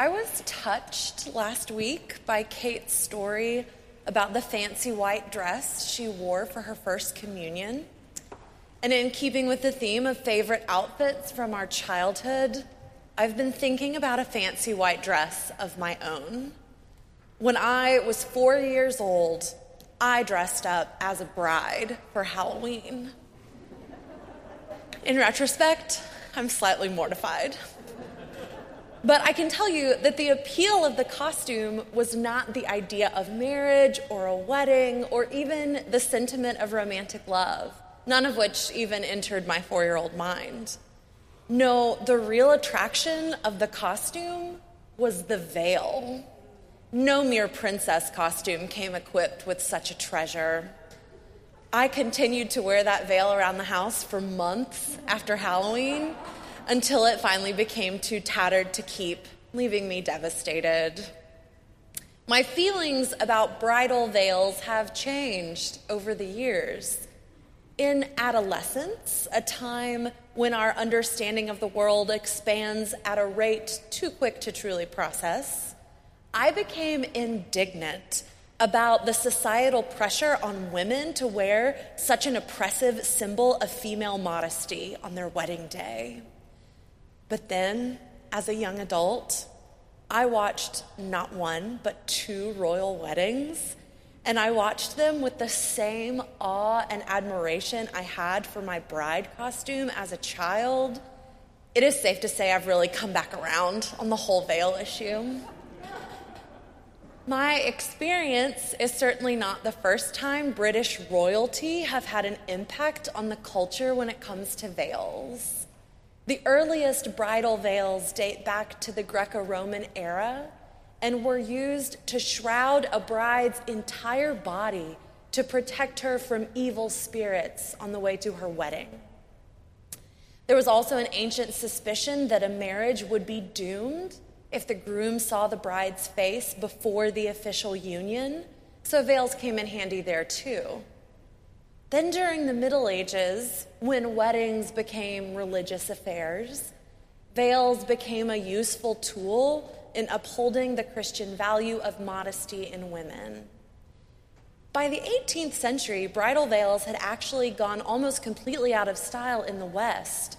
I was touched last week by Kate's story about the fancy white dress she wore for her first communion. And in keeping with the theme of favorite outfits from our childhood, I've been thinking about a fancy white dress of my own. When I was four years old, I dressed up as a bride for Halloween. In retrospect, I'm slightly mortified. But I can tell you that the appeal of the costume was not the idea of marriage or a wedding or even the sentiment of romantic love, none of which even entered my four year old mind. No, the real attraction of the costume was the veil. No mere princess costume came equipped with such a treasure. I continued to wear that veil around the house for months after Halloween until it finally became too tattered to keep, leaving me devastated. My feelings about bridal veils have changed over the years. In adolescence, a time when our understanding of the world expands at a rate too quick to truly process, I became indignant about the societal pressure on women to wear such an oppressive symbol of female modesty on their wedding day. But then, as a young adult, I watched not one, but two royal weddings, and I watched them with the same awe and admiration I had for my bride costume as a child. It is safe to say I've really come back around on the whole veil issue. My experience is certainly not the first time British royalty have had an impact on the culture when it comes to veils. The earliest bridal veils date back to the Greco Roman era and were used to shroud a bride's entire body to protect her from evil spirits on the way to her wedding. There was also an ancient suspicion that a marriage would be doomed if the groom saw the bride's face before the official union, so veils came in handy there too. Then, during the Middle Ages, when weddings became religious affairs, veils became a useful tool in upholding the Christian value of modesty in women. By the 18th century, bridal veils had actually gone almost completely out of style in the West.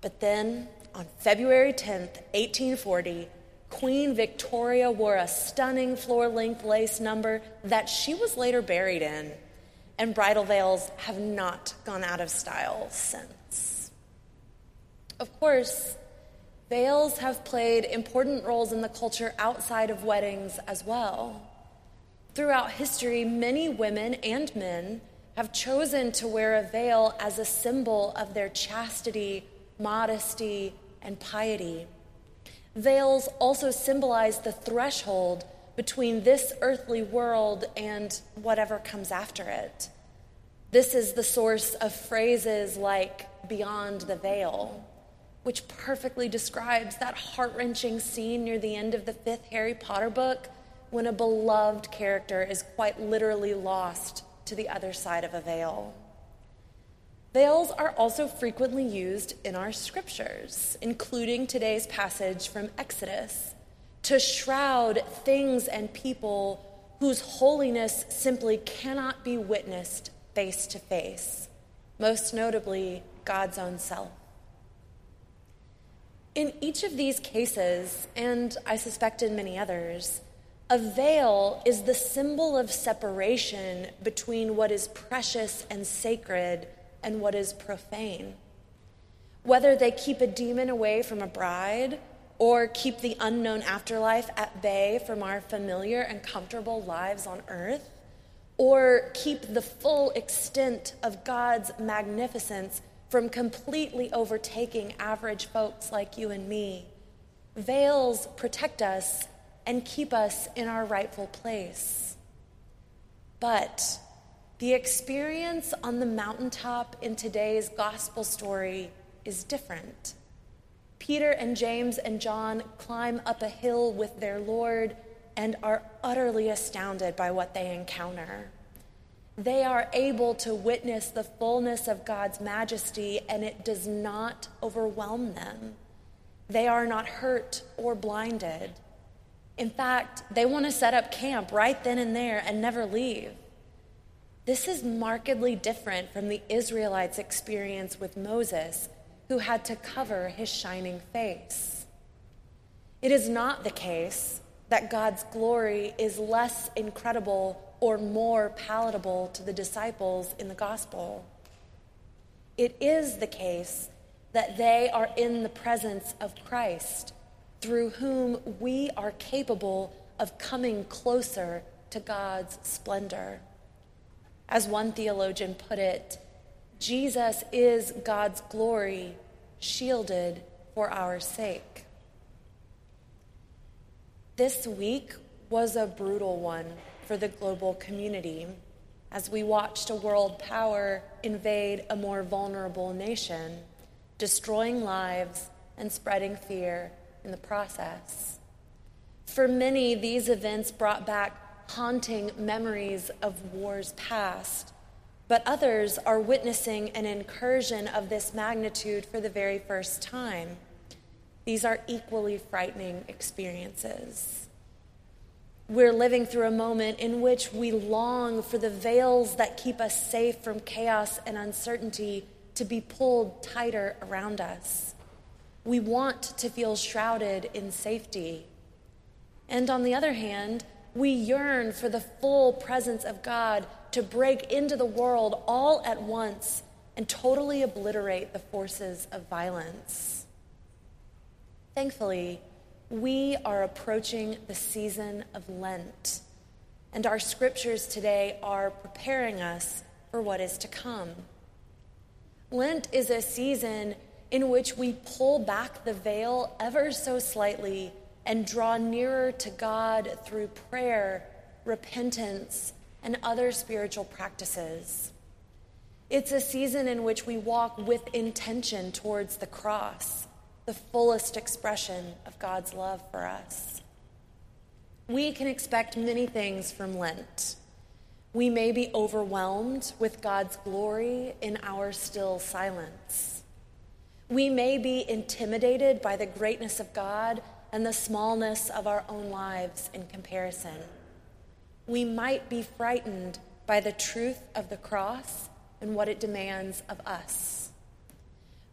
But then, on February 10th, 1840, Queen Victoria wore a stunning floor length lace number that she was later buried in, and bridal veils have not gone out of style since. Of course, veils have played important roles in the culture outside of weddings as well. Throughout history, many women and men have chosen to wear a veil as a symbol of their chastity, modesty, and piety. Veils also symbolize the threshold between this earthly world and whatever comes after it. This is the source of phrases like beyond the veil, which perfectly describes that heart wrenching scene near the end of the fifth Harry Potter book when a beloved character is quite literally lost to the other side of a veil. Veils are also frequently used in our scriptures, including today's passage from Exodus, to shroud things and people whose holiness simply cannot be witnessed face to face, most notably God's own self. In each of these cases, and I suspect in many others, a veil is the symbol of separation between what is precious and sacred and what is profane. Whether they keep a demon away from a bride or keep the unknown afterlife at bay from our familiar and comfortable lives on earth, or keep the full extent of God's magnificence from completely overtaking average folks like you and me. Veils protect us and keep us in our rightful place. But the experience on the mountaintop in today's gospel story is different. Peter and James and John climb up a hill with their Lord and are utterly astounded by what they encounter. They are able to witness the fullness of God's majesty, and it does not overwhelm them. They are not hurt or blinded. In fact, they want to set up camp right then and there and never leave. This is markedly different from the Israelites' experience with Moses, who had to cover his shining face. It is not the case that God's glory is less incredible or more palatable to the disciples in the gospel. It is the case that they are in the presence of Christ, through whom we are capable of coming closer to God's splendor. As one theologian put it, Jesus is God's glory, shielded for our sake. This week was a brutal one for the global community as we watched a world power invade a more vulnerable nation, destroying lives and spreading fear in the process. For many, these events brought back haunting memories of wars past, but others are witnessing an incursion of this magnitude for the very first time. These are equally frightening experiences. We're living through a moment in which we long for the veils that keep us safe from chaos and uncertainty to be pulled tighter around us. We want to feel shrouded in safety. And on the other hand, we yearn for the full presence of God to break into the world all at once and totally obliterate the forces of violence. Thankfully, we are approaching the season of Lent, and our scriptures today are preparing us for what is to come. Lent is a season in which we pull back the veil ever so slightly and draw nearer to God through prayer, repentance, and other spiritual practices. It's a season in which we walk with intention towards the cross, the fullest expression of God's love for us. We can expect many things from Lent. We may be overwhelmed with God's glory in our still silence. We may be intimidated by the greatness of God and the smallness of our own lives in comparison. We might be frightened by the truth of the cross and what it demands of us.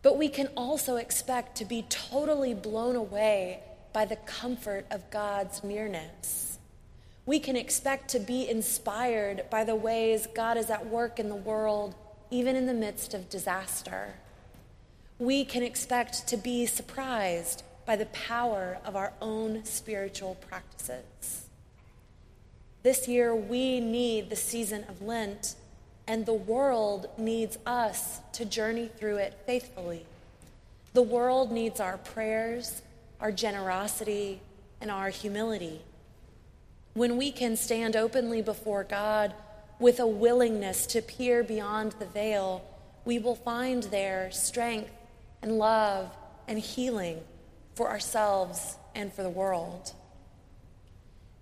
But we can also expect to be totally blown away by the comfort of God's nearness. We can expect to be inspired by the ways God is at work in the world, even in the midst of disaster. We can expect to be surprised by the power of our own spiritual practices. This year, we need the season of Lent, and the world needs us to journey through it faithfully. The world needs our prayers, our generosity, and our humility. When we can stand openly before God with a willingness to peer beyond the veil, we will find there strength and love and healing for ourselves and for the world.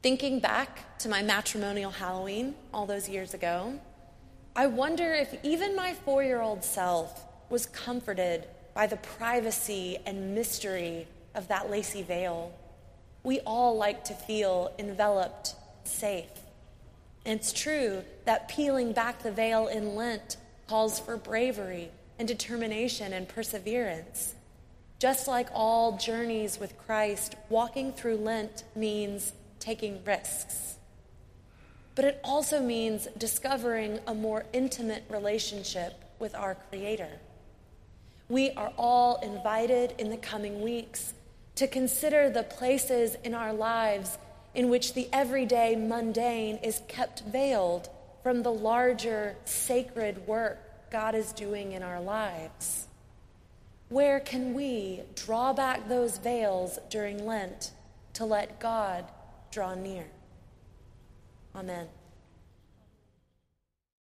Thinking back to my matrimonial Halloween all those years ago, I wonder if even my four year old self was comforted by the privacy and mystery of that lacy veil. We all like to feel enveloped, safe. And it's true that peeling back the veil in Lent calls for bravery and determination and perseverance. Just like all journeys with Christ, walking through Lent means taking risks. But it also means discovering a more intimate relationship with our Creator. We are all invited in the coming weeks to consider the places in our lives in which the everyday mundane is kept veiled from the larger sacred work God is doing in our lives. Where can we draw back those veils during Lent to let God draw near? Amen.